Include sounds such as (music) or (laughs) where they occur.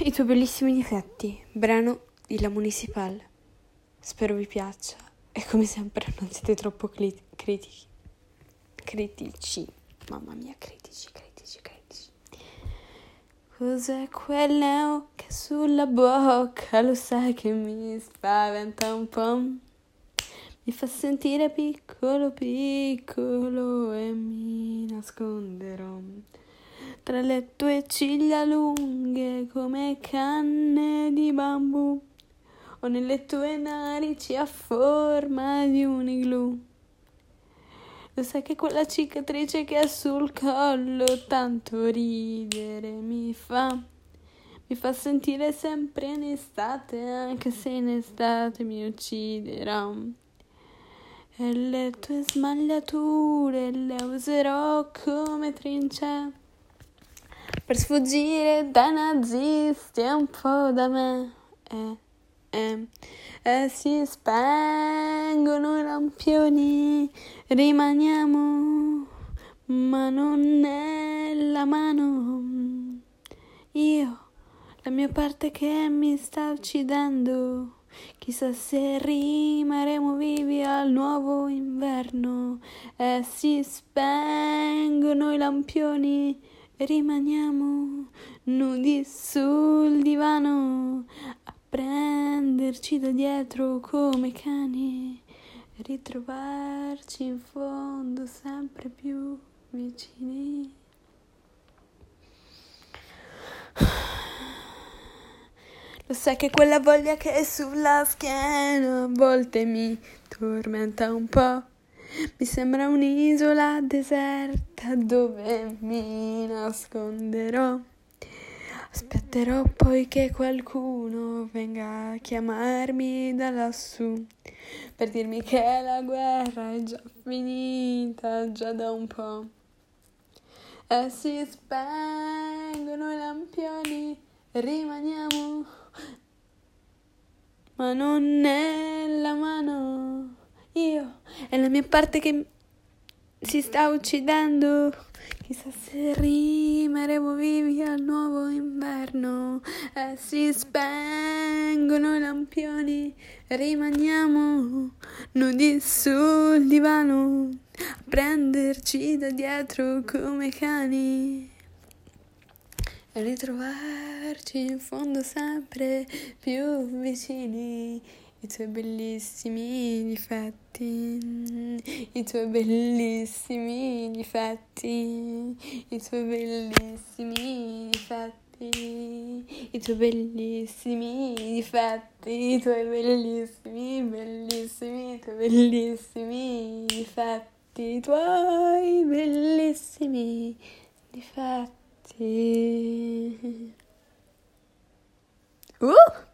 (laughs) I tuoi bellissimi difetti, brano di La Municipal. Spero vi piaccia e come sempre non siete troppo cli- critici. Critici, mamma mia, critici, critici, critici. Cos'è quel neo che sulla bocca lo sai che mi spaventa un po'? Mi fa sentire piccolo, piccolo e mi nasconderò tra le tue ciglia lunghe come canne di bambù o nelle tue narici a forma di un igloo. Lo sai che quella cicatrice che ha sul collo tanto ridere mi fa, mi fa sentire sempre in estate, anche se in estate mi ucciderà. E le tue smagliature le userò come trincee per sfuggire dai nazisti un po' da me. Eh, eh, eh, si spengono i lampioni, rimaniamo mano nella mano. Io, la mia parte che mi sta uccidendo. Chissà se rimarremo vivi al nuovo inverno e si spengono i lampioni rimaniamo nudi sul divano a prenderci da dietro come cani, ritrovarci in fondo sempre più vicini. Lo sai che quella voglia che è sulla schiena a volte mi tormenta un po'. Mi sembra un'isola deserta dove mi nasconderò. Aspetterò poi che qualcuno venga a chiamarmi da lassù per dirmi che la guerra è già finita già da un po'. E si spengono i lampioni, rimaniamo, ma non nella mano io e la mia parte che si sta uccidendo. Chissà se rimarremo vivi al nuovo inverno e si spengono i lampioni. Rimaniamo nudi sul divano a prenderci da dietro come cani ritrovarci in fondo sempre più vicini i tuoi bellissimi difetti, i tuoi bellissimi difetti, i tuoi bellissimi difetti, i tuoi bellissimi difetti, i tuoi bellissimi, bellissimi, i tuoi bellissimi difetti, i tuoi bellissimi difetti. Uh!